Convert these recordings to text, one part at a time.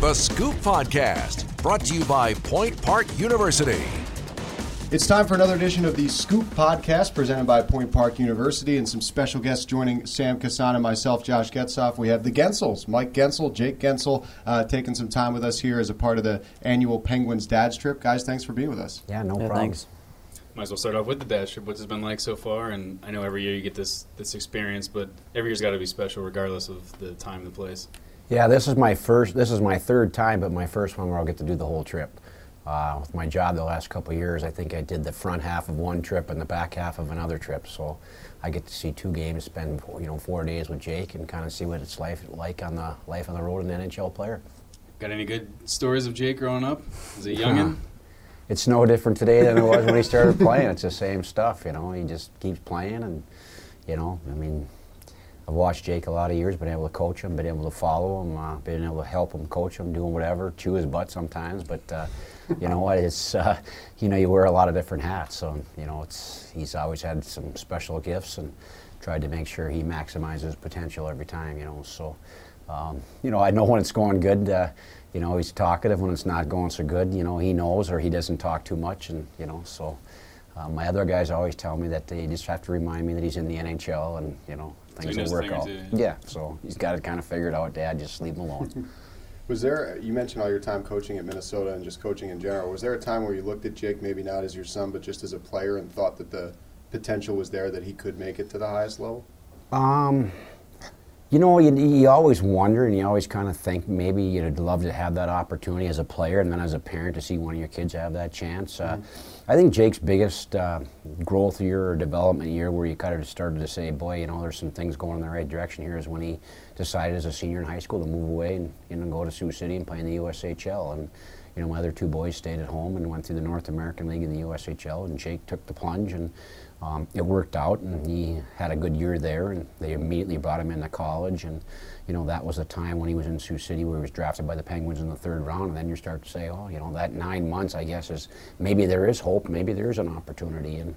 The Scoop Podcast, brought to you by Point Park University. It's time for another edition of the Scoop Podcast presented by Point Park University and some special guests joining Sam Kasan and myself, Josh Getzoff. We have the Guentzels, Mike Guentzel, Jake Guentzel, uh, taking some time with us here as a part of the annual Penguins Dads Trip. Guys, thanks for being with us. Yeah, no Yeah, problem. thanks. Might as well start off with the dash trip. What's it been like so far? And I know every year you get this this experience, but every year's got to be special, regardless of the time and the place. Yeah, this is my first. This is my third time, but my first one where I'll get to do the whole trip. Uh, with my job the last couple of years, I think I did the front half of one trip and the back half of another trip. So I get to see two games, spend you know four days with Jake, and kind of see what it's life like on the life on the road an NHL player. Got any good stories of Jake growing up as a youngin? It's no different today than it was when he started playing. It's the same stuff, you know. He just keeps playing, and you know, I mean, I've watched Jake a lot of years, been able to coach him, been able to follow him, uh, been able to help him, coach him, doing whatever, chew his butt sometimes. But uh, you know what? It's uh, you know you wear a lot of different hats, so you know it's he's always had some special gifts and tried to make sure he maximizes potential every time. You know, so um, you know I know when it's going good. Uh, you know he's talkative when it's not going so good. You know he knows or he doesn't talk too much, and you know so. Uh, my other guys always tell me that they just have to remind me that he's in the NHL and you know things knows will work out. two. Yeah, so he's got it kind of figured out. Dad, just leave him alone. Was there, you mentioned all your time coaching at Minnesota and just coaching in general. Was there a time where you looked at Jake, maybe not as your son, but just as a player and thought that the potential was there that he could make it to the highest level? Um, you know, you, you always wonder and you always kind of think maybe you'd love to have that opportunity as a player and then as a parent to see one of your kids have that chance. Uh, I think Jake's biggest uh, growth year or development year where you kind of started to say, boy, you know, there's some things going in the right direction here is when he decided as a senior in high school to move away and you know, go to Sioux City and play in the USHL. And, you know, my other two boys stayed at home and went through the North American League and the USHL, and Jake took the plunge and um, it worked out, and he had a good year there. And they immediately brought him into college, and you know that was a time when he was in Sioux City where he was drafted by the Penguins in the third round. And then you start to say, oh, you know, that nine months, I guess, is maybe there is hope, maybe there is an opportunity, and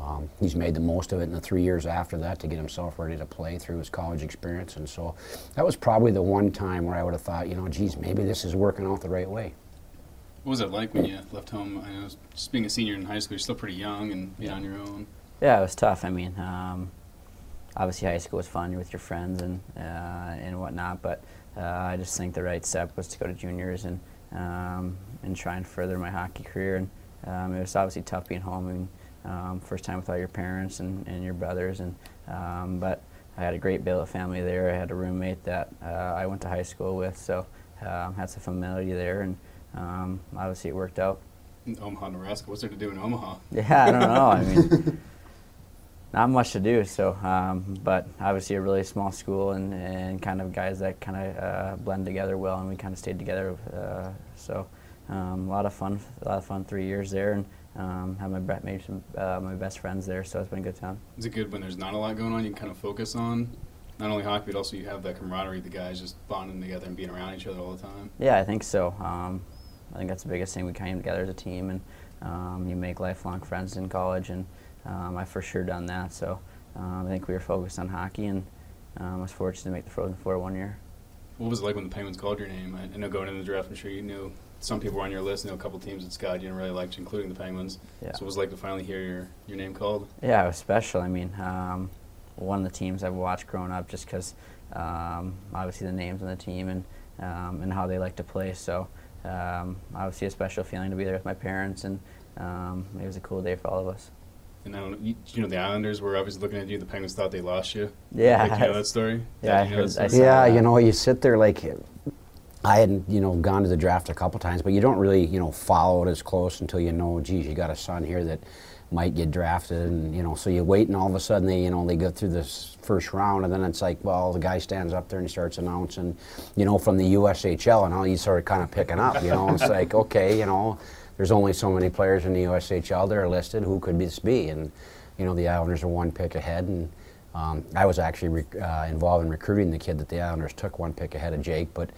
um, he's made the most of it in the three years after that to get himself ready to play through his college experience. And so that was probably the one time where I would have thought, you know, geez, maybe this is working out the right way. What was it like when you left home? I know, just being a senior in high school, you're still pretty young and being on your own. Yeah, it was tough. I mean, um, obviously high school was fun. You're with your friends and uh, and whatnot. But uh, I just think the right step was to go to juniors and um, and try and further my hockey career. And um, it was obviously tough being home and um, first time with all your parents and, and your brothers. And um, but I had a great billet family there. I had a roommate that uh, I went to high school with, so um, had some familiarity there. And um, obviously it worked out. In Omaha, Nebraska. What's there to do in Omaha? Yeah, I don't know. I mean, not much to do. So, um, but obviously a really small school and, and kind of guys that kind of uh, blend together well, and we kind of stayed together. Uh, so, um, a lot of fun, a lot of fun. Three years there, and um, have my made some uh, my best friends there. So it's been a good time. Is it good when there's not a lot going on? You can kind of focus on not only hockey, but also you have that camaraderie. The guys just bonding together and being around each other all the time. Yeah, I think so. Um, I think that's the biggest thing. We came together as a team, and um, you make lifelong friends in college, and um, I for sure done that. So um, I think we were focused on hockey, and um, I was fortunate to make the Frozen Four one year. What was it like when the Penguins called your name? I, I know going into the draft, I'm sure you knew some people were on your list. I know a couple teams that Scott you didn't really like, including the Penguins. Yeah. So what was it like to finally hear your, your name called? Yeah, it was special. I mean, um, one of the teams I've watched growing up just because um, obviously the names on the team and um, and how they like to play. So um, obviously a special feeling to be there with my parents, and um, it was a cool day for all of us. And I don't know, you, you know, the Islanders were obviously looking at you. The Penguins thought they lost you. Yeah, Like, you know that story? Yeah, you I know heard- that story? Yeah, that. you know, you sit there like I hadn't, you know, gone to the draft a couple times, but you don't really, you know, follow it as close until you know, geez, you got a son here that might get drafted, and you know, so you wait, and all of a sudden they, you know, they go through this first round, and then it's like, well, the guy stands up there and he starts announcing, you know, from the USHL, and all you start kind of picking up, you know, it's like, okay, you know, there's only so many players in the USHL that are listed. Who could this be? And you know, the Islanders are one pick ahead, and um, I was actually rec- uh, involved in recruiting the kid that the Islanders took one pick ahead of Jake. But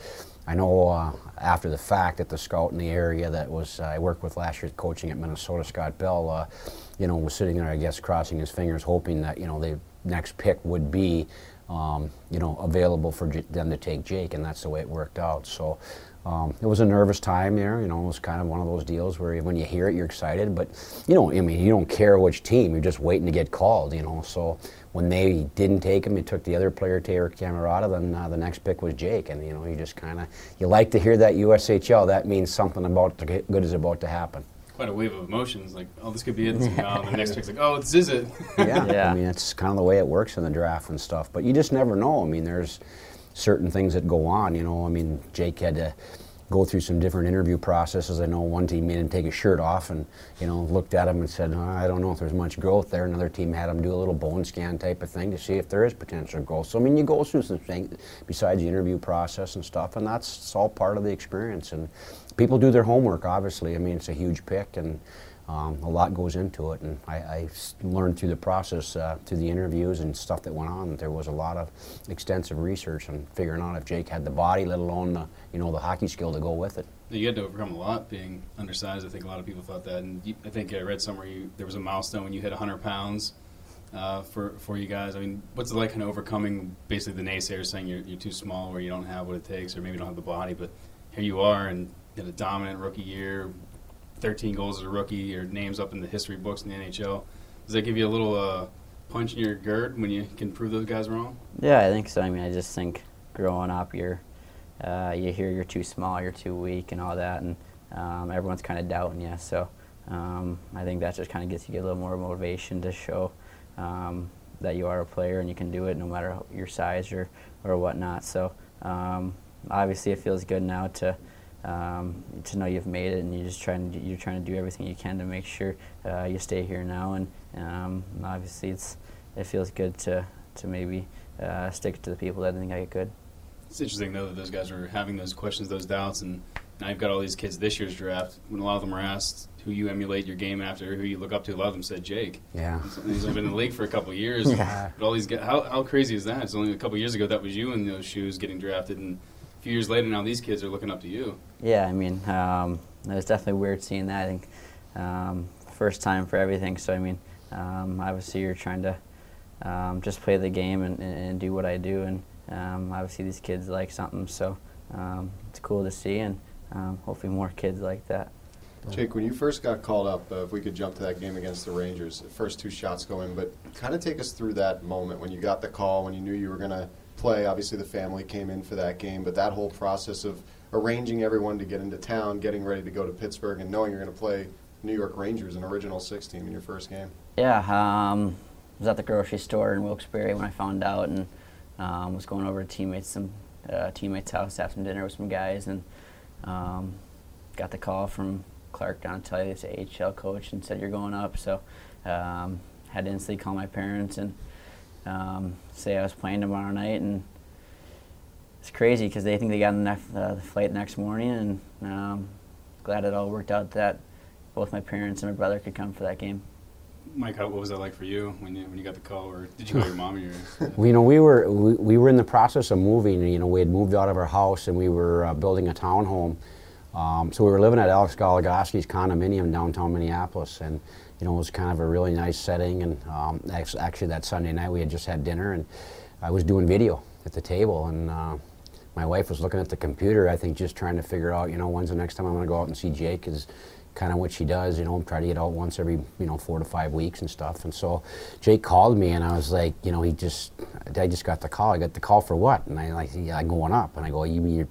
I know uh, after the fact that the scout in the area that was uh, I worked with last year coaching at Minnesota, Scott Bell, uh, you know, was sitting there, I guess, crossing his fingers, hoping that you know the next pick would be um, you know, available for J- them to take Jake, and that's the way it worked out. So um, it was a nervous time there. You know, it was kind of one of those deals where when you hear it, you're excited, but you know, I mean, you don't care which team. You're just waiting to get called. You know, so when they didn't take him, you took the other player, Taylor Cammarata. Then uh, the next pick was Jake, and you know, you just kind of you like to hear that USHL. That means something about the good is about to happen. Quite a wave of emotions. Like, oh, this could be it. This could the next pick's like, oh, this is it. yeah. Yeah. I mean, it's kind of the way it works in the draft and stuff. But you just never know. I mean, there's certain things that go on. You know, I mean, Jake had to go through some different interview processes. I know one team made him take his shirt off and, you know, looked at him and said, I don't know if there's much growth there. Another team had him do a little bone scan type of thing to see if there is potential growth. So, I mean, you go through some things besides the interview process and stuff, and that's all part of the experience. And people do their homework, obviously. I mean, it's a huge pick, and um, a lot goes into it, and I learned through the process, uh, through the interviews and stuff that went on, that there was a lot of extensive research and figuring out if Jake had the body, let alone the, you know, the hockey skill to go with it. You had to overcome a lot being undersized. I think a lot of people thought that. And you, I think I read somewhere you, there was a milestone when you hit 100 pounds uh, for, for you guys. I mean, what's it like kind of overcoming basically the naysayers saying you're, you're too small or you don't have what it takes or maybe don't have the body, but here you are and had a dominant rookie year, 13 goals as a rookie, your name's up in the history books in the NHL. Does that give you a little uh, punch in your gird when you can prove those guys wrong? Yeah, I think so. I mean, I just think growing up, you're uh, you hear you're too small, you're too weak, and all that, and um, everyone's kind of doubting you. So um, I think that just kind of gets you a little more motivation to show um, that you are a player and you can do it no matter your size or or whatnot. So um, obviously, it feels good now to. Um, to know you've made it, and you're just trying to you're trying to do everything you can to make sure uh, you stay here now, and um, obviously it's it feels good to to maybe uh, stick to the people that I think I could. It's interesting though that those guys are having those questions, those doubts, and now you've got all these kids this year's draft. When a lot of them are asked who you emulate your game after, who you look up to, a lot of them said Jake. Yeah. And He's only been in the league for a couple of years. Yeah. But all these guys, how, how crazy is that? It's only a couple of years ago that was you in those shoes getting drafted, and a few years later now these kids are looking up to you. Yeah, I mean, um, it was definitely weird seeing that. I think um, first time for everything. So I mean, um, obviously you're trying to um, just play the game and, and, and do what I do, and um, obviously these kids like something. So um, it's cool to see, and um, hopefully more kids like that. Jake, when you first got called up, uh, if we could jump to that game against the Rangers, the first two shots go in, but kind of take us through that moment when you got the call, when you knew you were going to play. Obviously, the family came in for that game, but that whole process of arranging everyone to get into town, getting ready to go to Pittsburgh, and knowing you're going to play New York Rangers, an original six team in your first game. Yeah, um, I was at the grocery store in Wilkes-Barre when I found out, and um, was going over to teammates some uh, teammates' house after dinner with some guys, and um, got the call from Clark Donatelli, the AHL coach, and said you're going up. So um, had to instantly call my parents and um, say I was playing tomorrow night, and it's crazy because they think they got the, nef- uh, the flight the next morning, and um, glad it all worked out that both my parents and my brother could come for that game. Mike, how, what was that like for you when you when you got the call, or did you call your mom or your? Well, you know, we were we, we were in the process of moving. You know, we had moved out of our house and we were uh, building a townhome. Um, so we were living at Alex Goligoski's condominium downtown Minneapolis, and you know it was kind of a really nice setting. And um, actually, that Sunday night we had just had dinner, and I was doing video at the table, and uh, my wife was looking at the computer. I think just trying to figure out, you know, when's the next time I'm going to go out and see Jake is kind of what she does, you know, try to get out once every, you know, four to five weeks and stuff. And so Jake called me and I was like, you know, he just, I just got the call. I got the call for what? And I like, yeah, I'm going up. And I go, you mean you're,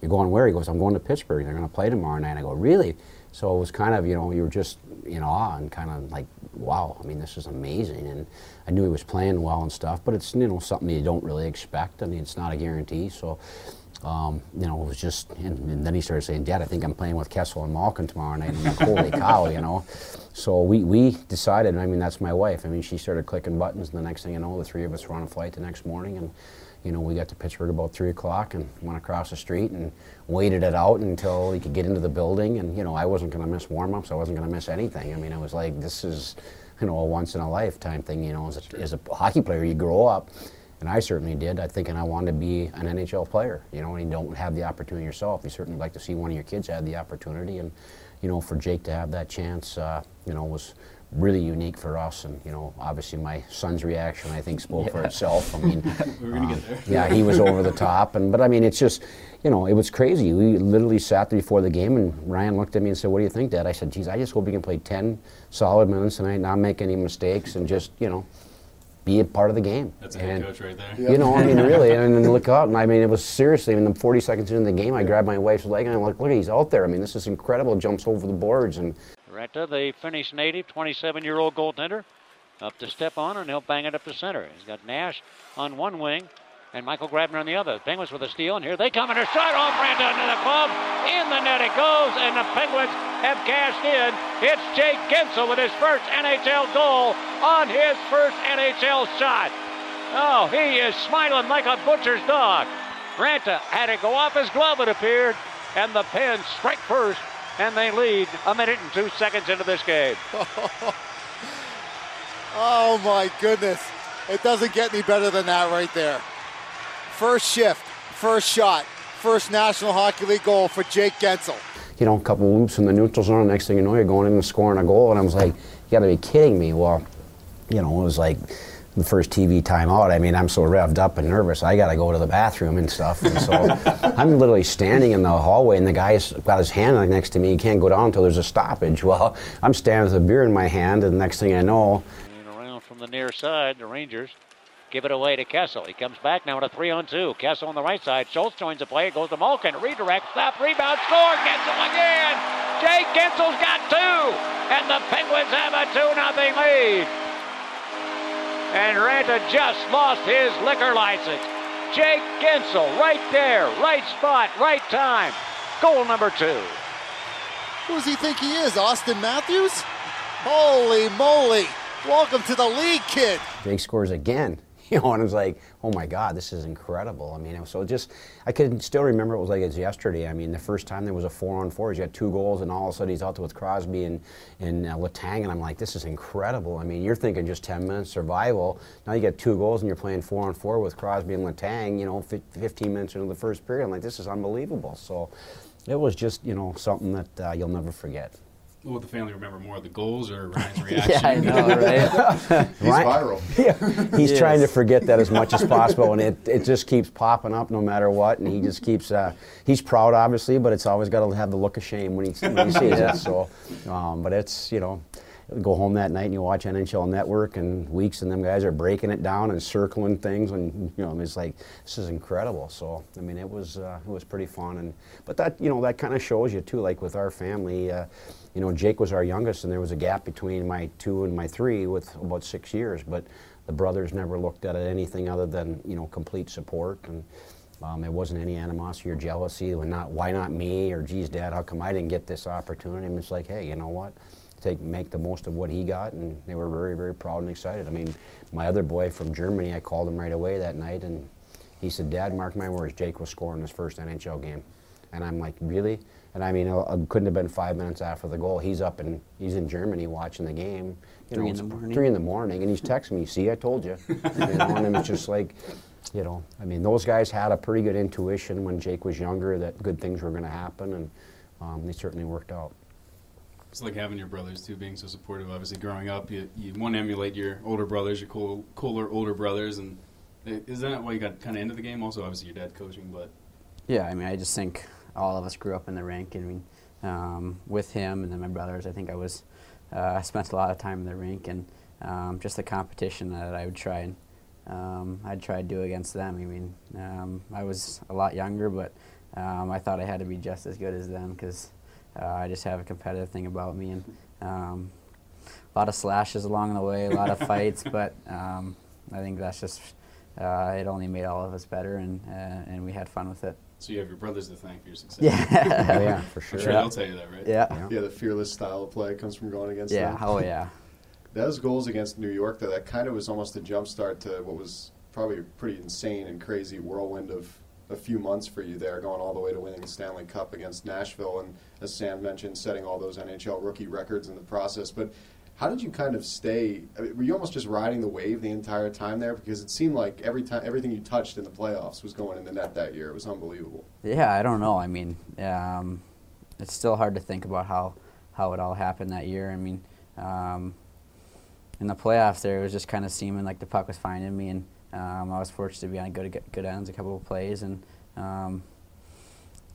you're going where? He goes, I'm going to Pittsburgh. They're going to play tomorrow night. I go, really? So it was kind of, you know, you were just in awe and kind of like, wow, I mean, this is amazing. And I knew he was playing well and stuff, but it's, you know, something you don't really expect. I mean, it's not a guarantee. So, um, you know, it was just, and, and then he started saying, Dad, I think I'm playing with Kessel and Malkin tomorrow night. I'm like, holy cow, you know. So we, we decided, I mean, that's my wife. I mean, she started clicking buttons, and the next thing you know, the three of us were on a flight the next morning. And, you know, we got to Pittsburgh about 3 o'clock and went across the street and waited it out until he could get into the building. And, you know, I wasn't going to miss warm ups, I wasn't going to miss anything. I mean, it was like, this is, you know, a once in a lifetime thing, you know, as a, as a hockey player, you grow up and I certainly did. I think, and I wanted to be an NHL player. You know, and you don't have the opportunity yourself. You certainly like to see one of your kids have the opportunity, and you know, for Jake to have that chance, uh, you know, was really unique for us. And you know, obviously my son's reaction, I think, spoke for itself. I mean, We were gonna uh, get there. yeah, he was over the top, and but I mean, it's just, you know, it was crazy. We literally sat there before the game, and Ryan looked at me and said, "What do you think, Dad?" I said, "Geez, I just hope he can play ten solid minutes tonight, not make any mistakes, and just, you know." Be a part of the game. That's a head And- coach right there. Yeah. you know, I mean, really, and then look out, and I mean, it was seriously. I mean, the 40 seconds into the game, I grabbed my wife's leg, and I'm like, "Look, he's out there. I mean, this is incredible." Jumps over the boards, and Raanta, the Finnish native, 27 year old goaltender, up to step on, and he'll bang it up to center. He's got Nash on one wing and Michael Grabner on the other. Penguins with a steal, and here they come, and a shot off Raanta into the glove. In the net it goes, and the Penguins have cashed in. It's Jake Guentzel with his first NHL goal on his first NHL shot. Oh, he is smiling like a butcher's dog. Raanta had it go off his glove, it appeared, and the Pens strike first, and they lead a minute and two seconds into this game. Oh my goodness. It doesn't get any better than that right there. First shift, first shot, first National Hockey League goal for Jake Guentzel. you know, a couple loops in the neutral zone. Next thing you know, you're going in and scoring a goal. And I was like, you got to be kidding me. Well, you know, it was like the first TV timeout. I mean, I'm so revved up and nervous. I got to go to the bathroom and stuff. And so I'm literally standing in the hallway, and the guy's got his hand like next to me. He can't go down until there's a stoppage. Well, I'm standing with a beer in my hand, and the next thing I know, And around from the near side, the Rangers give it away to Kessel. He comes back now to a three on two. Kessel on the right side. Schultz joins the play. It goes to Malkin. Redirect. Stop. Rebound. Score. Guentzel again. Jake Guentzel's got two. And the Penguins have a 2 nothing lead. And Raanta just lost his liquor license. Jake Guentzel right there. Right spot. Right time. Goal number two. Who does he think he is? Auston Matthews? Holy moly. Welcome to the league, kid. Jake scores again. You know, and I was like, oh my God, this is incredible. I mean, so just, I can still remember it was like it's yesterday. I mean, the first time there was a four on four, he's got two goals, and all of a sudden he's out there with Crosby and, and uh, Letang, and I'm like, this is incredible. I mean, you're thinking just 10 minutes survival. Now you get two goals, and you're playing four on four with Crosby and Letang, you know, fif- 15 minutes into the first period. I'm like, this is unbelievable. So it was just, you know, something that uh, you'll never forget. What would the family remember more, of the goals or Ryan's reaction? Yeah, I know, right? He's Right. viral. He's Yes. trying to forget that as much as possible, and it, it just keeps popping up no matter what. And he just keeps, uh, he's proud, obviously, but it's always got to have the look of shame when he, when he sees Yeah. it. So, um, but it's, you know, go home that night and you watch NHL Network, and Weekes and them guys are breaking it down and circling things, and you know, it's like this is incredible. So, I mean, it was uh, it was pretty fun, and but that you know that kind of shows you too, like with our family. Uh, you know, Jake was our youngest, and there was a gap between my two and my three with about six years. But the brothers never looked at it anything other than you know complete support, and um, it wasn't any animosity or jealousy. When not, why not me? Or geez, Dad, how come I didn't get this opportunity? And it's like, hey, you know what? Take make the most of what he got, and they were very very proud and excited. I mean, my other boy from Germany, I called him right away that night, and he said, Dad, mark my words, Jake was scoring his first NHL game. And I'm like, really? And I mean, it couldn't have been five minutes after the goal. He's up and he's in Germany watching the game. You Three know, in the it's morning. Three in the morning, and he's texting me, "See, I told you." you know, and it's just like, you know, I mean, those guys had a pretty good intuition when Jake was younger that good things were going to happen, and um, they certainly worked out. It's like having your brothers too, being so supportive. Obviously, growing up, you, you want to emulate your older brothers, your cool, cooler older brothers, and eh, is that why you got kind of into the game? Also, obviously, your dad coaching, but Yeah, I mean, I just think all of us grew up in the rink. Mean, um, with him and then my brothers, I think I was, uh, I spent a lot of time in the rink and um, just the competition that I would try and um, I'd try to do against them. I mean, um, I was a lot younger, but um, I thought I had to be just as good as them because uh, I just have a competitive thing about me and um, a lot of slashes along the way, a lot of fights, but um, I think that's just uh, it only made all of us better and uh, and we had fun with it. So you have your brothers to thank for your success. Oh, Yeah. yeah, for I'm sure. sure they'll tell you that, right? yeah. Yeah, the fearless style of play comes from going against Yeah. them. Oh yeah. Those goals against New York, though, that kind of was almost a jump start to what was probably a pretty insane and crazy whirlwind of a few months for you there, going all the way to winning the Stanley Cup against Nashville, and as Sam mentioned, setting all those NHL rookie records in the process. But How did you kind of stay? I mean, were you almost just riding the wave the entire time there? Because it seemed like every time everything you touched in the playoffs was going in the net that year. It was unbelievable. Yeah, I don't know. I mean, um, it's still hard to think about how, how it all happened that year. I mean, um, in the playoffs, there it was just kind of seeming like the puck was finding me, and um, I was fortunate to be on good good ends a couple of plays, and um,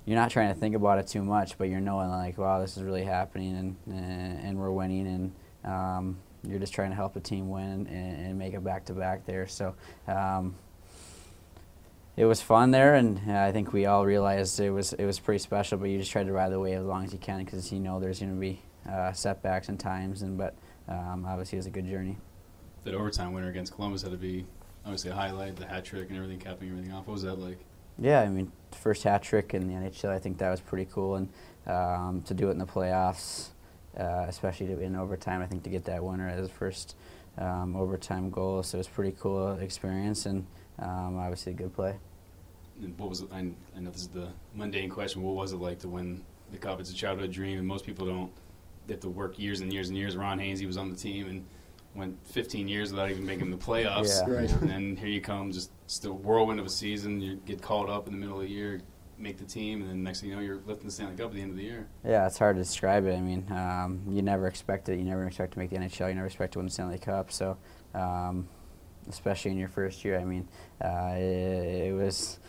you're not trying to think about it too much, but you're knowing like, wow, this is really happening, and and, and we're winning, and um, you're just trying to help the team win and, and make it back to back there. So um, it was fun there, and uh, I think we all realized it was it was pretty special. But you just try to ride the wave as long as you can because you know there's going to be uh, setbacks and times, and but um, obviously it was a good journey. That overtime winner against Columbus had to be obviously a highlight, the hat trick and everything, capping everything off. What was that like? Yeah, I mean, first hat trick in the NHL, I think that was pretty cool, and um, to do it in the playoffs, uh, especially to, in overtime, I think to get that winner as first um, overtime goal, so it was a pretty cool experience, and um, obviously a good play. And what was it? I, I know this is the mundane question. What was it like to win the cup? It's a childhood dream, and most people don't. They have to work years and years and years. Ron Hainsey was on the team and went 15 years without even making the playoffs. Yeah. Right. And then here you come, just still whirlwind of a season. You get called up in the middle of the year, make the team, and then next thing you know, you're lifting the Stanley Cup at the end of the year. Yeah, it's hard to describe it. I mean, um, you never expect it. You never expect to make the NHL. You never expect to win the Stanley Cup. So, um, especially in your first year, I mean, uh, it, it was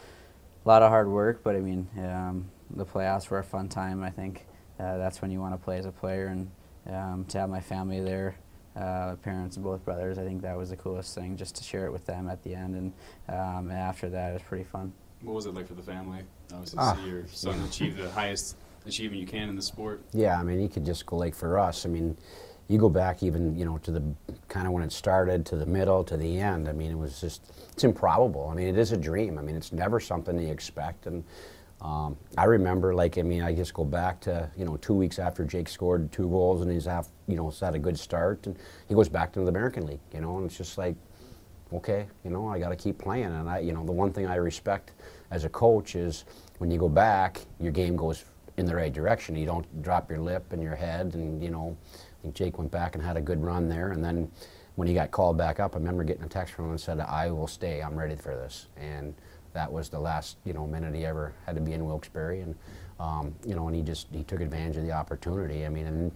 a lot of hard work. But I mean, um, the playoffs were a fun time. I think uh, that's when you want to play as a player, and um, to have my family there. Uh, parents and both brothers. I think that was the coolest thing, just to share it with them at the end, and, um, and after that, it was pretty fun. What was it like for the family? Obviously, Ah, to see your son achieve the highest achievement you can in the sport. Yeah, I mean, you could just go like for us. I mean, you go back even you know to the kind of when it started to the middle to the end. I mean, it was just it's improbable. I mean, it is a dream. I mean, it's never something you expect. And um, I remember, like, I mean, I just go back to you know two weeks after Jake scored two goals and he's half you know had a good start and he goes back to the American League. You know, and it's just like okay, you know, I got to keep playing. And I, you know, the one thing I respect as a coach is when you go back, your game goes in the right direction. You don't drop your lip and your head. And you know, I think Jake went back and had a good run there. And then when he got called back up, I remember getting a text from him and said, "I will stay. I'm ready for this." And that was the last you know minute he ever had to be in Wilkes-Barre. And um, you know, and he just he took advantage of the opportunity. I mean, and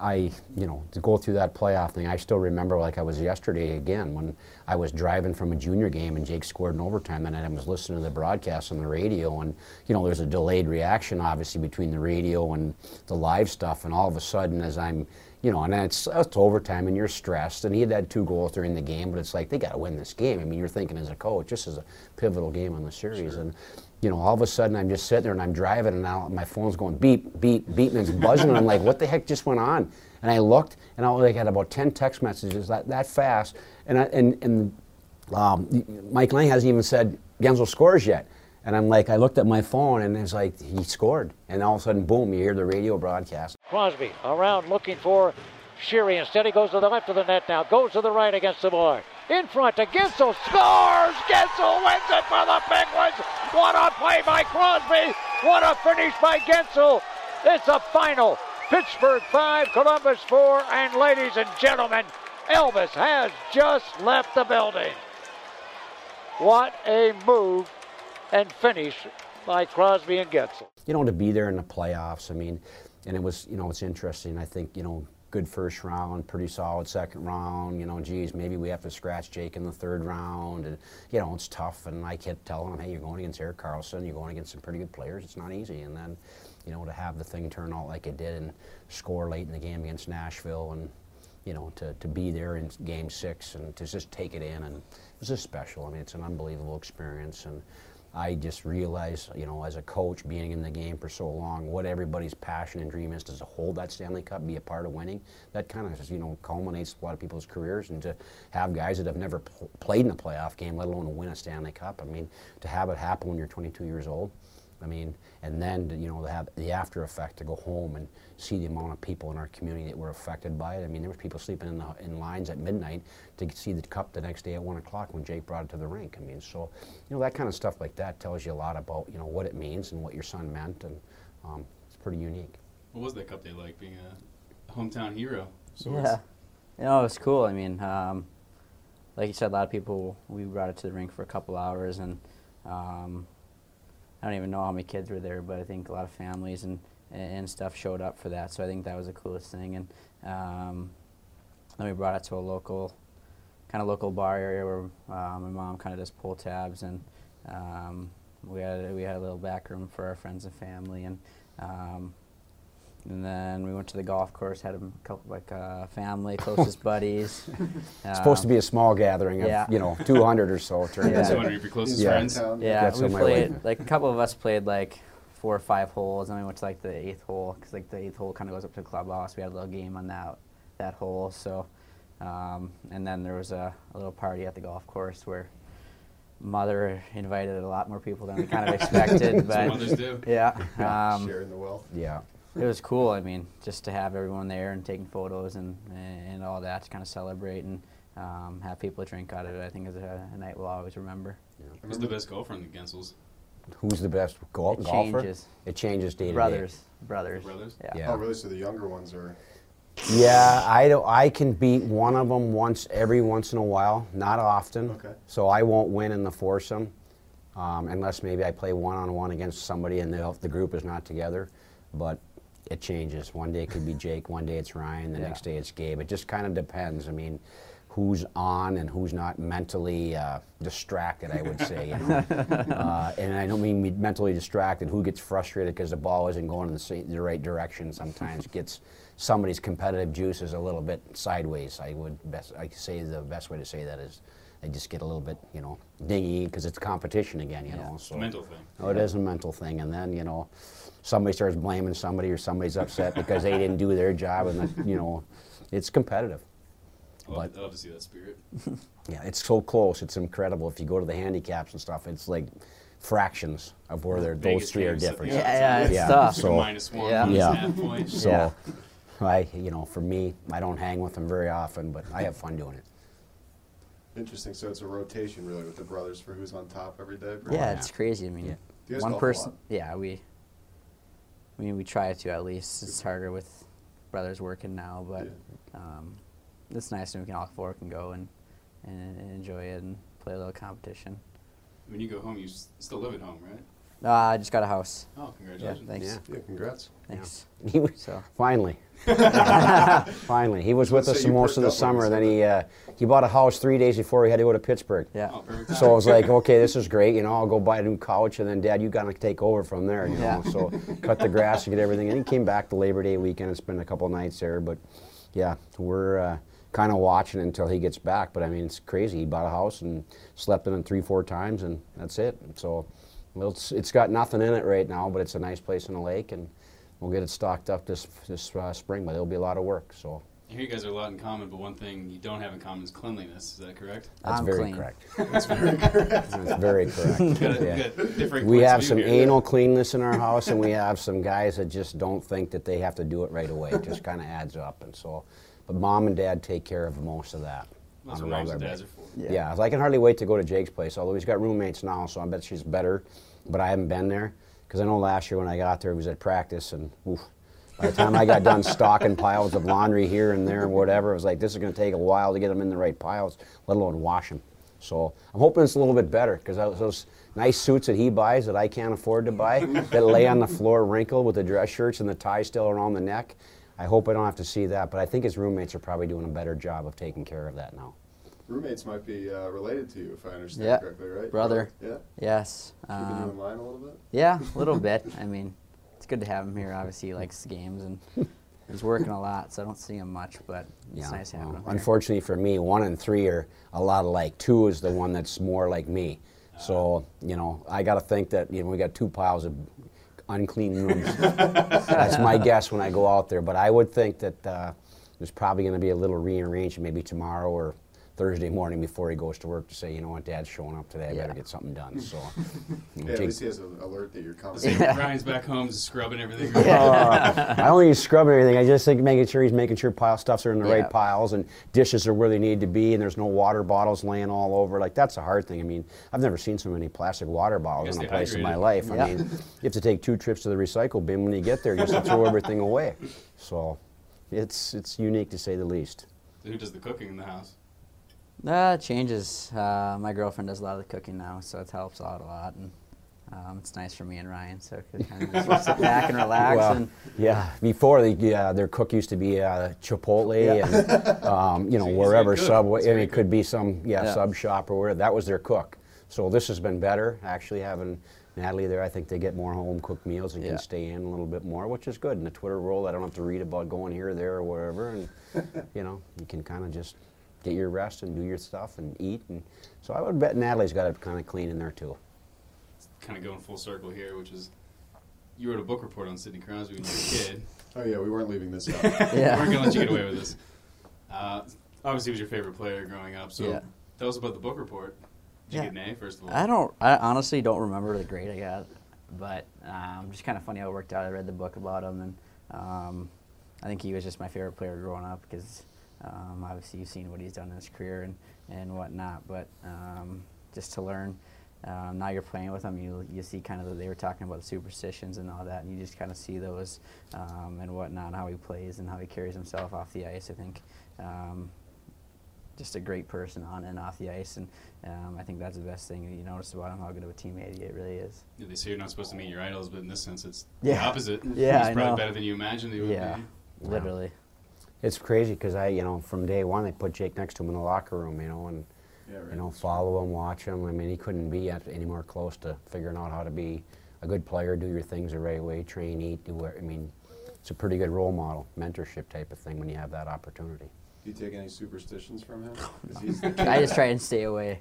I, you know, to go through that playoff thing, I still remember like I was yesterday again when I was driving from a junior game and Jake scored in overtime, and I was listening to the broadcast on the radio, and you know, there's a delayed reaction obviously between the radio and the live stuff, and all of a sudden, as I'm, you know, and it's, it's overtime, and you're stressed, and he had had two goals during the game, but it's like they got to win this game. I mean, you're thinking as a coach, this is a pivotal game on the series, and you know, all of a sudden I'm just sitting there and I'm driving and now my phone's going beep, beep, beep, and it's buzzing. and I'm like, what the heck just went on? And I looked and I like had about 10 text messages that, that fast. And, I, and, and um, Mike Lange hasn't even said Guentzel scores yet. And I'm like, I looked at my phone and it's like, he scored. And all of a sudden, boom, you hear the radio broadcast. Crosby around looking for Sheary. Instead, he goes to the left of the net now. Goes to the right against the boy. In front to Guentzel. Scores! Guentzel wins it for the Penguins. What a play by Crosby. What a finish by Guentzel. It's a final. Pittsburgh 5, Columbus 4. And ladies and gentlemen, Elvis has just left the building. What a move and finish by Crosby and Guentzel. you know, to be there in the playoffs. I mean, and it was, you know, it's interesting. I think, you know, good first round, pretty solid second round. You know, geez, maybe we have to scratch Jake in the third round. And, you know, it's tough. And I kept telling him, hey, you're going against Erik Karlsson. You're going against some pretty good players. It's not easy. And then, you know, to have the thing turn out like it did and score late in the game against Nashville and, you know, to, to be there in game six and to just take it in. And it was just special. I mean, it's an unbelievable experience. And, I just realized, you know, as a coach, being in the game for so long, what everybody's passion and dream is to hold that Stanley Cup, be a part of winning. That kind of, you know, culminates a lot of people's careers, and to have guys that have never pl- played in a playoff game, let alone win a Stanley Cup. I mean, to have it happen when you're 22 years old. I mean, and then to, you know to have the after effect to go home and see the amount of people in our community that were affected by it. I mean, there was people sleeping in, the, in lines at midnight to see the cup the next day at one o'clock when Jake brought it to the rink. I mean, so you know that kind of stuff like that tells you a lot about you know what it means and what your son meant, and um, it's pretty unique. What was that cup day like, being a hometown hero? of? Yeah. You know, it was cool. I mean, um, like you said, a lot of people. We brought it to the rink for a couple hours, and um, I don't even know how many kids were there, but I think a lot of families and and stuff showed up for that. So I think that was the coolest thing. And um, then we brought it to a local, kind of local bar area where uh, my mom kind of does pull tabs, and um, we had we had a little back room for our friends and family, and um, and then we went to the golf course, had a couple like uh, family, closest buddies. It's supposed to be a small gathering of, yeah. you know, 200 or so. Turned Yeah. I was into- wondering if your closest Yeah. friends. Town. Yeah, That's we played like a couple of us played like four or five holes, and we went to like the eighth hole because like the eighth hole kind of goes up to the clubhouse. We had a little game on that that hole, so um, and then there was a, a little party at the golf course where mother invited a lot more people than we kind of expected, but mothers do. yeah, um, Sharing the wealth. Yeah. It was cool. I mean, just to have everyone there and taking photos and and all that to kind of celebrate and um, have people drink out of it. I think is a, a night we'll always remember. Who's the best golfer in the Guentzels? Who's the best gol- It golfer? changes. It changes day to day. Brothers, brothers, Brothers? Yeah. Yeah. Oh, really? So the younger ones are. Yeah, I don't. I can beat one of them once every once in a while, not often. Okay. So I won't win in the foursome, um, unless maybe I play one on one against somebody and the, the group is not together. But it changes. One day it could be Jake, one day it's Ryan, the Yeah. next day it's Gabe. It just kind of depends. I mean, who's on and who's not mentally uh, distracted. I would say, you know. uh, and I don't mean mentally distracted. Who gets frustrated because the ball isn't going in the, sa- the right direction? Sometimes gets somebody's competitive juices a little bit sideways. I would best I say the best way to say that is. They just get a little bit, you know, dingy because it's competition again, you know. It's So a mental thing. Oh, it is a mental thing, and then you know, somebody starts blaming somebody, or somebody's upset because they didn't do their job, and then, you know, it's competitive. I love, But- I love to see that spirit. Yeah, it's so close. It's incredible. If you go to the handicaps and stuff, it's like fractions of where they're, those three are different. yeah. Yeah, yeah, it's Yeah, tough. so- minus one, Yeah. Yeah. point. So, Yeah. I, you know, for me, I don't hang with them very often, but I have fun doing it. Interesting. So it's a rotation, really, with the brothers for who's on top every day. pretty Yeah, much? it's crazy. I mean, Yeah. Do you guys one person. Yeah, we. I mean, we try to at least. It's harder with brothers working now, but um, it's nice when we can all four can go and, and enjoy it and play a little competition. When you go home, you s- still live at home, right? Uh, I just got a house. Oh, Yeah, congratulations. thanks. Yeah. Yeah, congrats. Thanks. He was, So Finally. Finally. He was with So us you most of the up when you summer. said Then he, uh, he bought a house three days before he had to go to Pittsburgh. yeah, Oh. So I was like, okay, this is great. You know, I'll go buy a new couch, and then Dad, you gotta take over from there. You know, Yeah. so cut the grass and get everything. And he came back the Labor Day weekend and spent a couple nights there. But yeah, we're uh, kind of watching until he gets back. But I mean, it's crazy. He bought a house and slept in it three, four times, and that's it. So well, it's, it's got nothing in it right now, but it's a nice place in the lake, and we'll get it stocked up this this uh, spring. But it'll be a lot of work. So I hear you guys are a lot in common, but one thing you don't have in common is cleanliness. Is that correct? that's I'm very clean. correct. That's very correct. That's very correct. Yeah. different We have some here. anal cleanness in our house, and we have some guys that just don't think that they have to do it right away. It just kind of adds up, and so. But mom and dad take care of most of that. That's on what moms and dads are for. Yeah. so I can hardly wait to go to Jake's place. Although he's got roommates now, so I bet she's better. But I haven't been there because I know last year when I got there, he was at practice, and oof, by the time I got done stocking piles of laundry here and there and whatever, it was like this is going to take a while to get them in the right piles, let alone wash them. So I'm hoping it's a little bit better because those nice suits that he buys that I can't afford to buy that lay on the floor wrinkled with the dress shirts and the tie still around the neck. I hope I don't have to see that, but I think his roommates are probably doing a better job of taking care of that now. Roommates might be uh, related to you, if I understand Yeah. correctly, right? Brother. Yeah. yes. Keeping you in Um, line a little bit. yeah, a little bit. I mean, it's good to have him here. Obviously, he likes games and he's working a lot, so I don't see him much. But it's nice having well, him. here. Unfortunately for me, one and three are a lot alike. Two is the one that's more like me. So you know, I got to think that you know we got two piles of unclean rooms. that's my guess when I go out there. But I would think that uh, there's probably going to be a little rearrangement, maybe tomorrow or Thursday morning before he goes to work to say, you know what, Dad's showing up today. I Yeah. better get something done. So. Yeah, at least he has an alert that you're coming. See, Ryan's back home, scrubbing everything. Uh, I don't think he's scrubbing anything. I just think making sure he's making sure pile stuffs are in the Yeah. right piles and dishes are where they need to be and there's no water bottles laying all over. Like that's a hard thing. I mean, I've never seen so many plastic water bottles in a they place in my life. Yeah. I mean, you have to take two trips to the recycle bin when you get there just to throw everything away. So, it's it's unique to say the least. So who does the cooking in the house? Uh, changes. Uh, my girlfriend does a lot of the cooking now, so it helps out a lot, and um, it's nice for me and Ryan. So we kind of just sit back and relax. Well, and yeah, before the, yeah, their cook used to be uh, Chipotle and um, you know So wherever. Subway, and very it could be some yeah, Yeah. sub shop or whatever. That was their cook. So this has been better actually having Natalie there. I think they get more home cooked meals and Yeah. can stay in a little bit more, which is good. In the Twitter world, I don't have to read about going here, there, or wherever, and you know you can kind of just get your rest and do your stuff and eat. And so I would bet Natalie's got it kind of clean in there too. Kind of going full circle here, which is you wrote a book report on Sidney Crosby when you were a kid. Oh yeah, we weren't leaving this out. We yeah. weren't gonna let you get away with this. Uh, obviously, he was your favorite player growing up. So Yeah. tell us about the book report. Did you get an A first of all? I don't. I honestly don't remember the grade I got, but um, just kind of funny how it worked out. I read the book about him, and um, I think he was just my favorite player growing up because um, obviously you've seen what he's done in his career and and whatnot. But um, just to learn. Um, now you're playing with him, you you see kind of the, they were talking about the superstitions and all that, and you just kind of see those um, and whatnot, how he plays and how he carries himself off the ice. I think um, just a great person on and off the ice, and um, I think that's the best thing you notice about him, how good of a teammate he really is. Yeah, they say you're not supposed to meet your idols, but in this sense, it's Yeah. the opposite. Yeah, He's I probably know. better than you imagined he would Yeah, be. literally. It's crazy because I, you know, from day one, they put Jake next to him in the locker room, you know, and Yeah, right. you know, follow him, watch him. I mean, he couldn't be any more close to figuring out how to be a good player, do your things the right way, train, eat, do. what- I mean, it's a pretty good role model, mentorship type of thing when you have that opportunity. Do you take any superstitions from him? 'Cause he's I just try and stay away.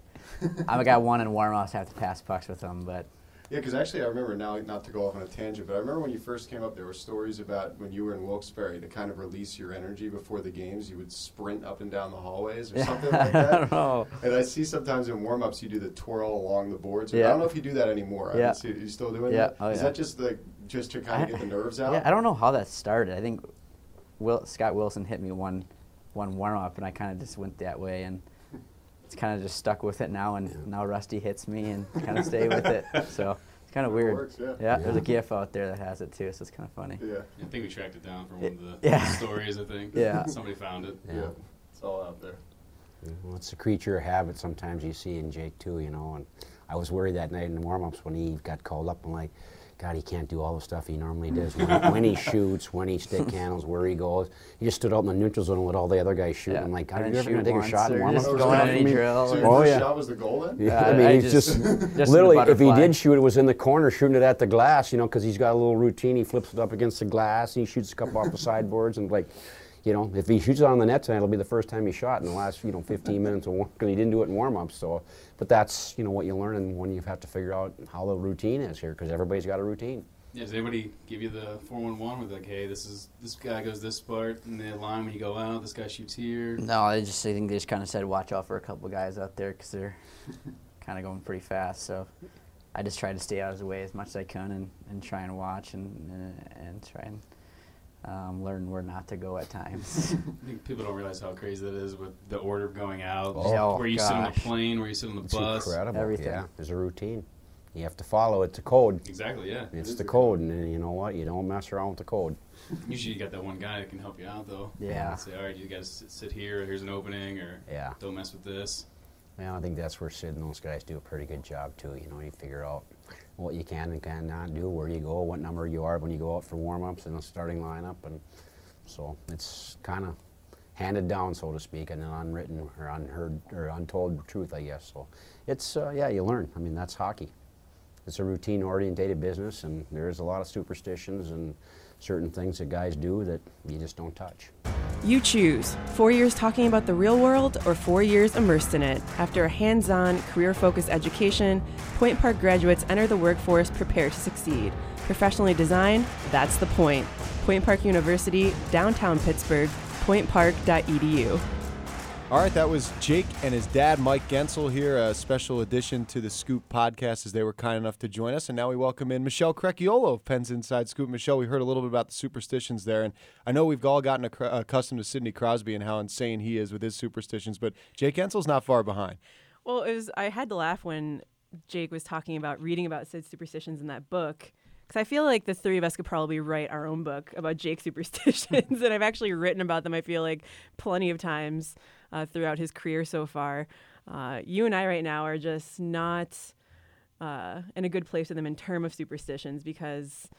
I got one in warm-ups, have to pass pucks with him, but Yeah, because actually, I remember now, not to go off on a tangent, but I remember when you first came up, there were stories about when you were in Wilkes-Barre to kind of release your energy before the games, you would sprint up and down the hallways or something like I that. don't know. And I see sometimes in warm-ups you do the twirl along the boards. I don't know if you do that anymore. I Yeah. seen- you still doing Yeah. that? Oh, Is yeah. that just like just to kind of get the nerves out? Yeah, I don't know how that started. I think Will, Scott Wilson hit me one one warm up, and I kind of just went that way, and it's kind of just stuck with it now. And now Rusty hits me, and kind of stay with it. So it's kind of It weird. works, yeah. there's a GIF out there that has it too, so it's kind of funny. Yeah. I think we tracked it down from one of the Yeah. stories. I think. Yeah. Somebody found it. Yeah. It's all out there. Well, it's a creature of habit. Sometimes you see in Jake too, you know. And I was worried that night in the warm-ups when he got called up. I'm like, God, he can't do all the stuff he normally does. When, when he shoots, when he stick handles, where he goes. He just stood out in the neutral zone and let all the other guys shoot. Yeah. I'm like, God, I are you didn't ever gonna shoot take a shot in or warm-ups? just going stuff? any drill So Oh, first yeah. shot was the goal then? Yeah, Uh, I mean, I he's just- just, just literally, if he did shoot, it was in the corner shooting it at the glass, you know, because he's got a little routine. He flips it up against the glass, and he shoots a couple off the sideboards, and like, you know, if he shoots it on the net tonight, it'll be the first time he shot in the last, you know, 15 minutes of because he didn't do it in warm-ups. So, but that's you know what you learn, and when you have to figure out how the routine is here, because everybody's got a routine. Yeah, does anybody give you the 411 with like, hey, this is this guy goes this part in the line when you go out, this guy shoots here? No, I just I think they just kind of said watch out for a couple guys out there because they're kind of going pretty fast. So I just try to stay out of his way as much as I can and, and try and watch and and, and try and um, learn where not to go at times. I think people don't realize how crazy that is with the order of going out, Oh, where you sit on the plane, where you sit on the It's bus. incredible. Everything. Yeah, there's a routine. You have to follow it. to code. Exactly, yeah. It's the code, and then you know what? You don't mess around with the code. Usually you got that one guy that can help you out though. Yeah. Say, all right, you guys sit, sit here. Here's an opening, or Yeah. don't mess with this. Yeah, I think that's where Sid and those guys do a pretty good job too. You know, you figure out what you can and cannot do, where you go, what number you are when you go out for warm-ups in the starting lineup, and so it's kind of handed down, so to speak, and an unwritten or unheard or untold truth, I guess. So it's uh, yeah, you learn. I mean, that's hockey. It's a routine-orientated business, and there's a lot of superstitions and certain things that guys do that you just don't touch. You choose four years talking about the real world or four years immersed in it. After a hands on, career focused education, Point Park graduates enter the workforce prepared to succeed. Professionally designed, that's the point. Point Park University, downtown Pittsburgh, pointpark.edu. All right, that was Jake and his dad, Mike Guentzel, here, a special addition to the Scoop podcast as they were kind enough to join us. And now we welcome in Michelle Crechiolo of Pens Inside Scoop. Michelle, we heard a little bit about the superstitions there, and I know we've all gotten acc- accustomed to Sidney Crosby and how insane he is with his superstitions, but Jake Guentzel's not far behind. Well, it was. I had to laugh when Jake was talking about reading about Sid's superstitions in that book because I feel like the three of us could probably write our own book about Jake superstitions, and I've actually written about them. I feel like plenty of times uh, throughout his career so far. Uh, you and I right now are just not uh, in a good place with him in term of superstitions because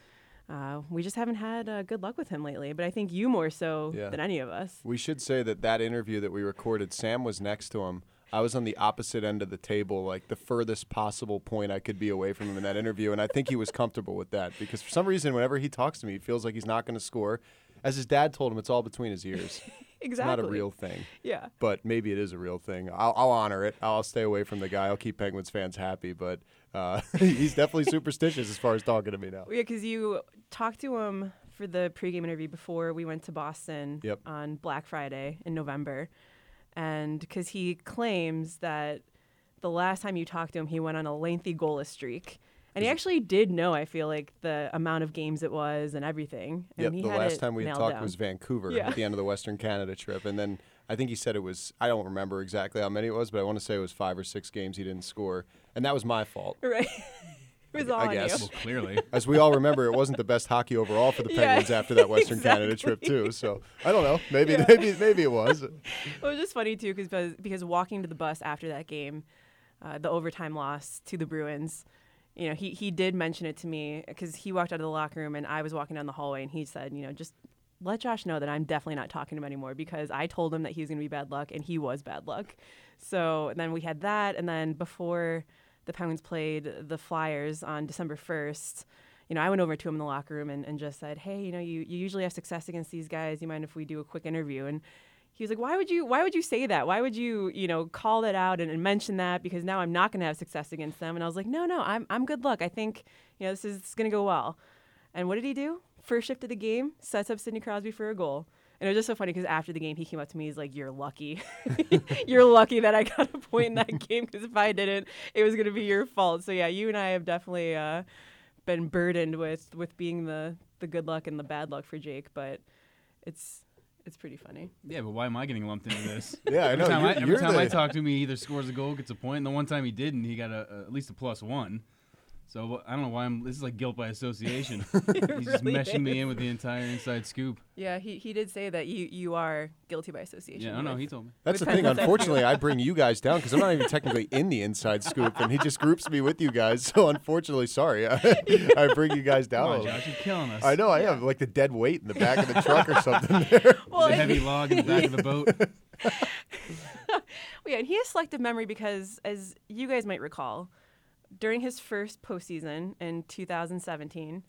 uh, we just haven't had uh, good luck with him lately. But I think you more so Yeah. than any of us. We should say that that interview that we recorded, Sam was next to him. I was on the opposite end of the table, like the furthest possible point I could be away from him in that interview, and I think he was comfortable with that because for some reason, whenever he talks to me, he feels like he's not going to score. As his dad told him, it's all between his ears. exactly. not a real thing, Yeah. but maybe it is a real thing. I'll, I'll honor it. I'll stay away from the guy. I'll keep Penguins fans happy, but uh, he's definitely superstitious as far as talking to me now. Yeah, because you talked to him for the pregame interview before we went to Boston Yep. on Black Friday in November. And because he claims that the last time you talked to him, he went on a lengthy goalless streak. And he actually did know, I feel like, the amount of games it was and everything. And Yep, he the had last time we had talked down. was Vancouver Yeah. at the end of the Western Canada trip, and then I think he said it was I don't remember exactly how many it was, but I want to say it was five or six games he didn't score, and that was my fault. Right. it was all I guess. Well, clearly. As we all remember, it wasn't the best hockey overall for the Yeah, Penguins after that Western Canada trip too. So I don't know, maybe maybe maybe it was. It was just funny too, cause, because because walking to the bus after that game, uh, the overtime loss to the Bruins, you know, he he did mention it to me because he walked out of the locker room and I was walking down the hallway and he said, you know, just let Josh know that I'm definitely not talking to him anymore because I told him that he was going to be bad luck and he was bad luck. So then we had that, and then before the Penguins played the Flyers on December first. You know, I went over to him in the locker room and, and just said, "Hey, you know, you, you usually have success against these guys. You mind if we do a quick interview?" And he was like, "Why would you? Why would you say that? Why would you, you know, call that out and, and mention that? Because now I'm not going to have success against them." And I was like, "No, no, I'm I'm good luck. I think you know this is, going to go well." And what did he do? First shift of the game, sets up Sidney Crosby for a goal. And it was just so funny because after the game, he came up to me. He's like, "You're lucky. You're lucky that I got a point in that game because if I didn't, it was going to be your fault." So yeah, you and I have definitely uh, been burdened with with being the the good luck and the bad luck for Jake, but it's it's pretty funny. Yeah, but why am I getting lumped into this? Yeah, I Every know, time, I, you're- every you're time I talk to him, he either scores a goal, gets a point, and the one time he didn't, he got a, a- at least a plus one. So I don't know why I'm. This is like guilt by association. He's just really meshing me in with the entire inside scoop. Yeah, he, he did say that you you are guilty by association. Yeah, I know. He told me. That's the thing. Unfortunately, I bring you guys down because I'm not even technically in the inside scoop, and he just groups me with you guys. So unfortunately, sorry, I, I bring you guys down. Come on. Josh, you're killing us. I know I am like the dead weight in the back of the truck or something. There. Well, The heavy log in the back of the boat. Well, yeah, and he has selective memory because, as you guys might recall, during his first postseason in 2017,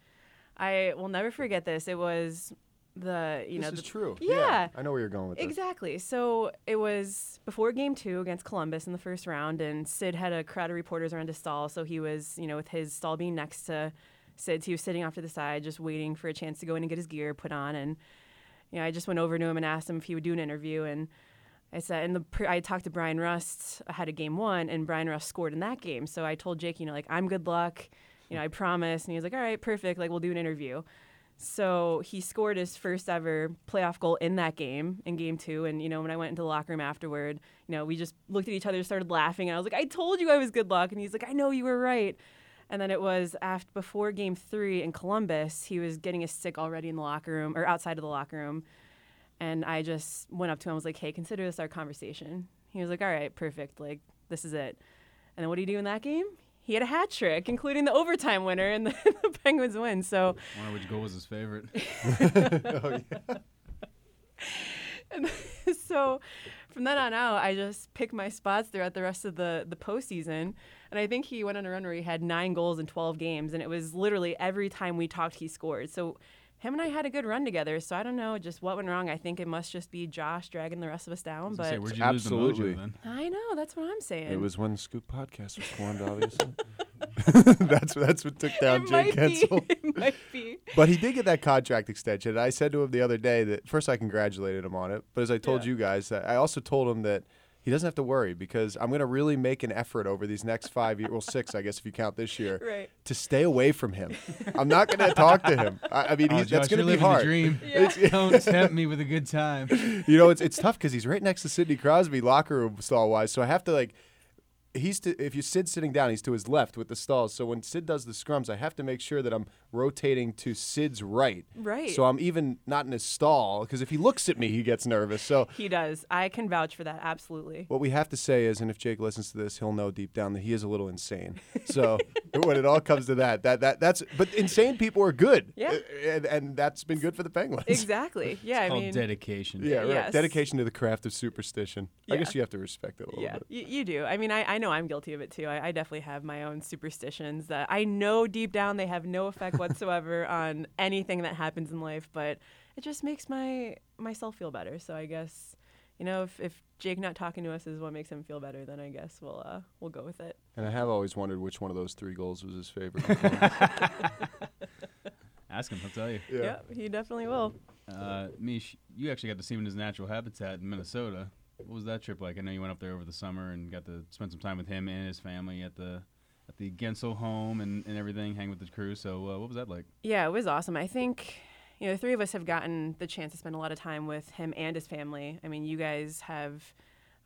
I will never forget this. It was the you know this is the, true. Yeah, I know where you're going with this. Exactly. So it was before game two against Columbus in the first round, and Sid had a crowd of reporters around his stall. So he was, you know, with his stall being next to Sid's, he was sitting off to the side, just waiting for a chance to go in and get his gear put on. And, you know, I just went over to him and asked him if he would do an interview. And I said, and the pre- I talked to Bryan Rust ahead of game one, and Bryan Rust scored in that game. So I told Jake, you know, like, I'm good luck. You know, I promise. And he was like, all right, perfect. Like, we'll do an interview. So he scored his first ever playoff goal in that game, in game two. And, you know, when I went into the locker room afterward, you know, we just looked at each other, started laughing. And I was like, I told you I was good luck. And he's like, I know you were right. And then it was after, before game three in Columbus, he was getting his stick already in the locker room or outside of the locker room. And I just went up to him and was like, hey, consider this our conversation. He was like, all right, perfect. Like, this is it. And then what did he do in that game? He had a hat trick, including the overtime winner, and the, the Penguins win. So wonder which goal was his favorite. oh And so from then on out, I just picked my spots throughout the rest of the, the postseason. And I think he went on a run where he had nine goals in 12 games. And it was literally every time we talked, he scored. So him and I had a good run together. So I don't know just what went wrong. I think it must just be Josh dragging the rest of us down. But gonna say, where'd you Absolutely. lose the mojo then? I know, that's what I'm saying. It was when the Scoop podcast was formed, obviously. that's that's what took down it Jake might be. It might be. But he did get that contract extension. And I said to him the other day that first I congratulated him on it, but as I told Yeah. you guys, I also told him that he doesn't have to worry because I'm going to really make an effort over these next five years, well, six, I guess, if you count this year, Right. to stay away from him. I'm not going to talk to him. I, I mean, Oh, he's, that's going to be living hard. the dream. It's- Don't tempt me with a good time. you know, it's it's tough because he's right next to Sidney Crosby locker room stall wise. So I have to like, he's to if you Sid's sitting down, he's to his left with the stalls. So when Sid does the scrums, I have to make sure that I'm rotating to Sid's right. Right. So I'm even not in his stall because if he looks at me, he gets nervous. So He does. I can vouch for that. Absolutely. what we have to say is, and if Jake listens to this, he'll know deep down that he is a little insane. So when it all comes to that, that that that's but insane people are good. Yeah. And, and that's been good for the Penguins. Exactly. Yeah. I called mean, dedication. Yeah, right. Yes. Dedication to the craft of superstition. I guess you have to respect it a little yeah, bit. you, you do. I mean, I, I know I'm guilty of it too. I, I definitely have my own superstitions that I know deep down they have no effect whatsoever on anything that happens in life, but it just makes my myself feel better. So I guess, you know, if, if Jake not talking to us is what makes him feel better, then I guess we'll uh, we'll go with it. And I have always wondered which one of those three goals was his favorite. Ask him, he'll tell you. Yeah, he definitely will. Uh, Mish, you actually got to see him in his natural habitat in Minnesota. What was that trip like? I know you went up there over the summer and got to spend some time with him and his family at the at the Guentzel home and, and everything, hang with the crew. So uh, what was that like? Yeah, it was awesome. I think you know the three of us have gotten the chance to spend a lot of time with him and his family. I mean, you guys have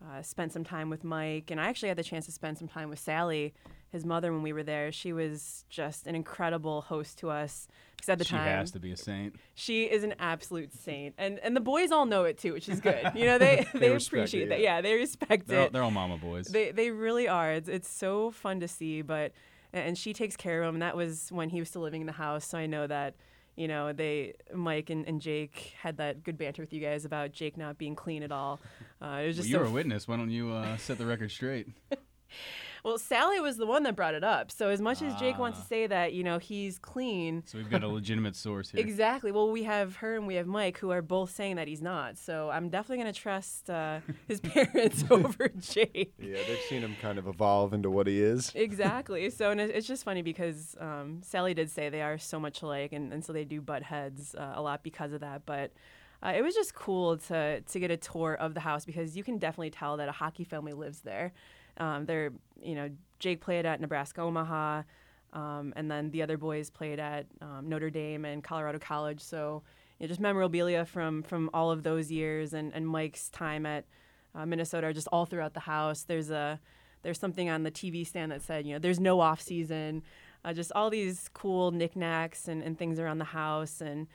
uh, spent some time with Mike, and I actually had the chance to spend some time with Sally, his mother, when we were there. She was just an incredible host to us. Because at the she time, has to be a saint. she is an absolute saint, and and the boys all know it too, which is good. You know, they they, respect appreciate it, that. yeah. Yeah, they respect They're, it. they're all mama boys. They they really are. It's it's so fun to see, but and she takes care of him. And that was when he was still living in the house, so I know that you know they Mike and, and Jake had that good banter with you guys about Jake not being clean at all. Uh, it was well, just you're so a witness. Why don't you uh, set the record straight? well. Sally was the one that brought it up. So as much as Jake wants Ah. to say that you know he's clean. So we've got a legitimate source here. Exactly. Well, we have her and we have Mike, who are both saying that he's not. So I'm definitely going to trust uh, his parents over Jake. yeah, they've seen him kind of evolve into what he is. exactly. So and it's just funny because um, Sally did say they are so much alike, and, and so they do butt heads uh, a lot because of that. But uh, it was just cool to to get a tour of the house because you can definitely tell that a hockey family lives there. Um, they're you know Jake played at Nebraska Omaha, um, and then the other boys played at um, Notre Dame and Colorado College. So you know, just memorabilia from from all of those years, and and Mike's time at uh, Minnesota are just all throughout the house. There's a there's something on the TV stand that said, you know, there's no off season. Uh, just all these cool knickknacks and, and things around the house. And,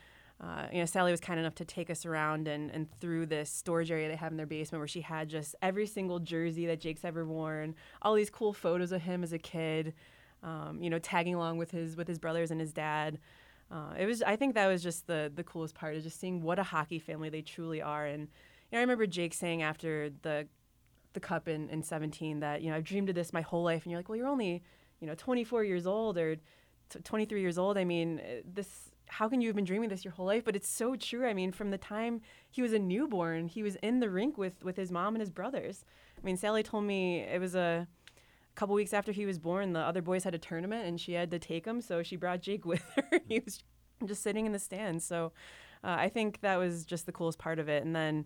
uh, you know, Sally was kind enough to take us around and, and through this storage area they have in their basement where she had just every single jersey that Jake's ever worn, all these cool photos of him as a kid, um, you know, tagging along with his with his brothers and his dad. Uh, it was, I think that was just the the coolest part is just seeing what a hockey family they truly are. And you know, I remember Jake saying after the the cup in, in 17 that you know I've dreamed of this my whole life and you're like well you're only you know 24 years old or t- 23 years old I mean uh, this how can you have been dreaming this your whole life? But it's so true. I mean from the time he was a newborn he was in the rink with with his mom and his brothers. I mean Sally told me it was a couple weeks after he was born the other boys had a tournament and she had to take him so she brought Jake with her. He was just sitting in the stands. So uh, I think that was just the coolest part of it. And then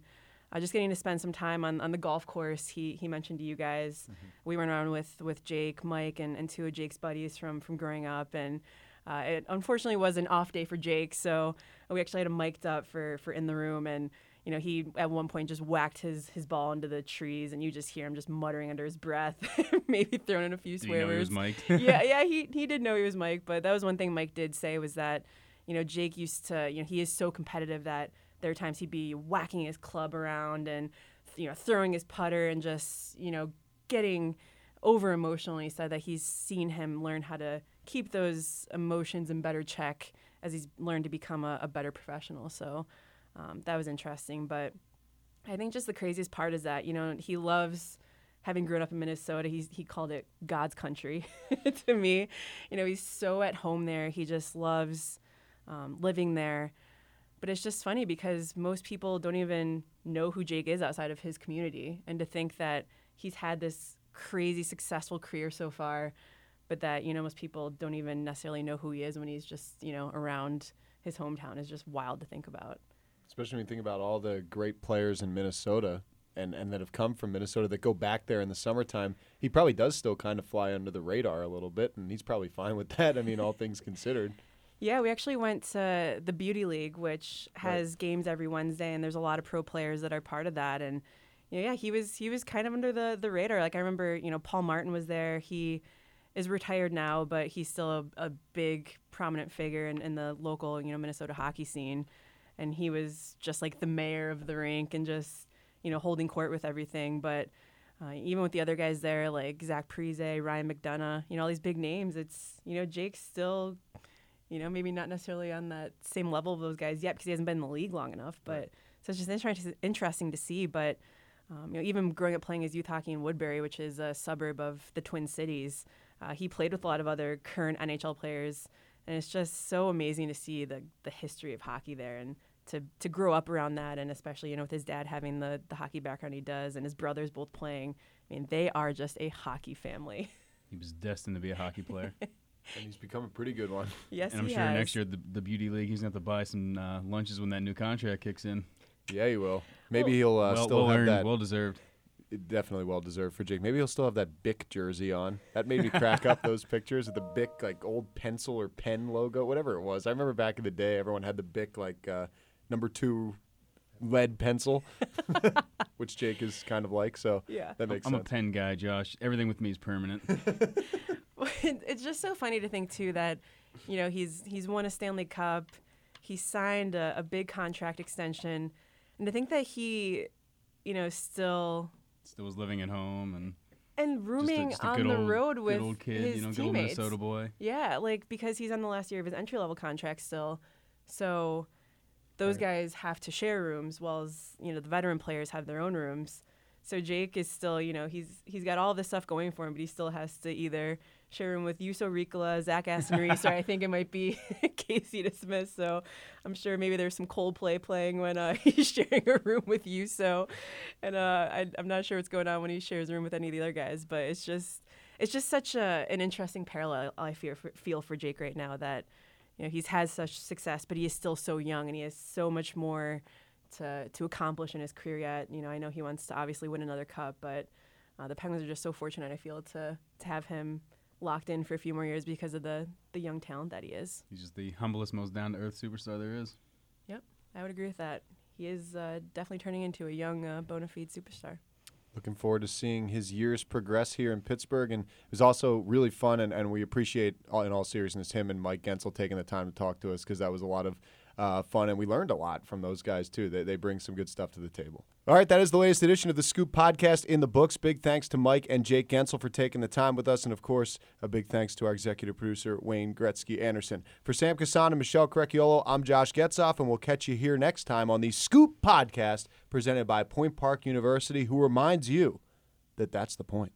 uh, just getting to spend some time on, on the golf course. He he mentioned to you guys. We went around with with Jake, Mike, and, and two of Jake's buddies from from growing up, and uh, it unfortunately was an off day for Jake. So we actually had him mic'd up for for in the room, and you know he at one point just whacked his his ball into the trees, and you just hear him just muttering under his breath, maybe throwing in a few swear know he words. was mic'd? yeah, yeah, he he did know he was Mike, but that was one thing Mike did say was that you know Jake used to you know he is so competitive that there are times he'd be whacking his club around and you know throwing his putter and just you know getting over emotionally said that he's seen him learn how to keep those emotions in better check as he's learned to become a, a better professional. So um, that was interesting, but. I think just the craziest part is that you know he loves having grown up in Minnesota. He's he called it God's country to me. You know he's so at home there. He just loves um, living there. But it's just funny because most people don't even know who Jake is outside of his community, and to think that he's had this crazy successful career so far, but that you know most people don't even necessarily know who he is when he's just you know around his hometown is just wild to think about. Especially when you think about all the great players in Minnesota and, and that have come from Minnesota that go back there in the summertime. He probably does still kind of fly under the radar a little bit, and he's probably fine with that. I mean, all things considered. Yeah, we actually went to the Beauty League, which has games every Wednesday, and there's a lot of pro players that are part of that. And you know, yeah, he was he was kind of under the the radar. Like I remember, you know, Paul Martin was there. He is retired now, but he's still a, a big prominent figure in, in the local you know Minnesota hockey scene, and he was just like the mayor of the rink and just you know holding court with everything, but. Uh, even with the other guys there, like Zach Parise, Ryan McDonagh, you know, all these big names, it's, you know, Jake's still, you know, maybe not necessarily on that same level of those guys yet because he hasn't been in the league long enough. But so it's just interesting, interesting to see. But, um, you know, even growing up playing his youth hockey in Woodbury, which is a suburb of the Twin Cities, uh, he played with a lot of other current NHL players. And it's just so amazing to see the, the history of hockey there. And to to grow up around that, and especially you know with his dad having the the hockey background he does, and his brothers both playing. I mean, they are just a hockey family. He was destined to be a hockey player. and he's become a pretty good one. Yes, and I'm he sure has. next year the, the beauty league he's gonna have to buy some uh, lunches when that new contract kicks in. Yeah, he will. Maybe he'll uh, well, still well have earned, that. well deserved. Definitely well deserved for Jake. Maybe he'll still have that Bic jersey on. That made me crack up those pictures of the Bic like old pencil or pen logo, whatever it was. I remember back in the day, everyone had the Bic like uh, number two lead pencil, which Jake is kind of like. So Yeah. that makes I'm sense. a pen guy, Josh. Everything with me is permanent. it's just so funny to think too that you know he's he's won a Stanley Cup, he signed a, a big contract extension, and to think that he, you know, still Still was living at home and and just a, rooming just a on the old, road good with old kid, his you know, good old teammates. Minnesota boy. Yeah, like because he's on the last year of his entry level contract still, so those guys have to share rooms, while as you know the veteran players have their own rooms. So Jake is still, you know, he's he's got all this stuff going for him, but he still has to either share room with Juuso Riikola, Zach Aston or I think it might be Casey DeSmith. So I'm sure maybe there's some Coldplay playing when uh, he's sharing a room with Juuso, and uh, I, I'm not sure what's going on when he shares a room with any of the other guys. But it's just it's just such a, an interesting parallel I feel for, feel for Jake right now that you know he's had such success, but he is still so young and he has so much more to to accomplish in his career yet. You know, I know he wants to obviously win another cup, but uh, the Penguins are just so fortunate. I feel to to have him locked in for a few more years because of the the young talent that he is. He's just the humblest, most down to earth superstar there is. Yep, I would agree with that. He is uh, definitely turning into a young uh, bona fide superstar. Looking forward to seeing his years progress here in Pittsburgh. And it was also really fun, and, and we appreciate, all, in all seriousness, him and Mike Guentzel taking the time to talk to us because that was a lot of uh, fun, and we learned a lot from those guys, too. They, they bring some good stuff to the table. All right, that is the latest edition of the Scoop Podcast in the books. Big thanks to Mike and Jake Guentzel for taking the time with us, and of course, a big thanks to our executive producer, Wayne Gretzky Anderson. For Sam Kasan and Michelle Crechiolo, I'm Josh Getzoff, and we'll catch you here next time on the Scoop Podcast presented by Point Park University, who reminds you that that's the point.